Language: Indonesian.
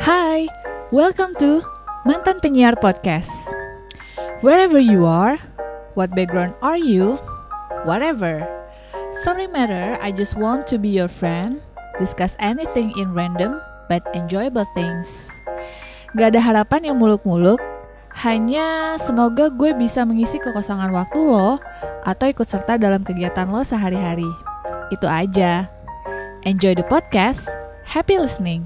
Hai, welcome to Mantan Penyiar Podcast. Wherever you are, what background are you, whatever. Sorry matter, I just want to be your friend, discuss anything in random but enjoyable things. Gak ada harapan yang muluk-muluk, hanya semoga gue bisa mengisi kekosongan waktu lo atau ikut serta dalam kegiatan lo sehari-hari. Itu aja. Enjoy the podcast. Happy listening.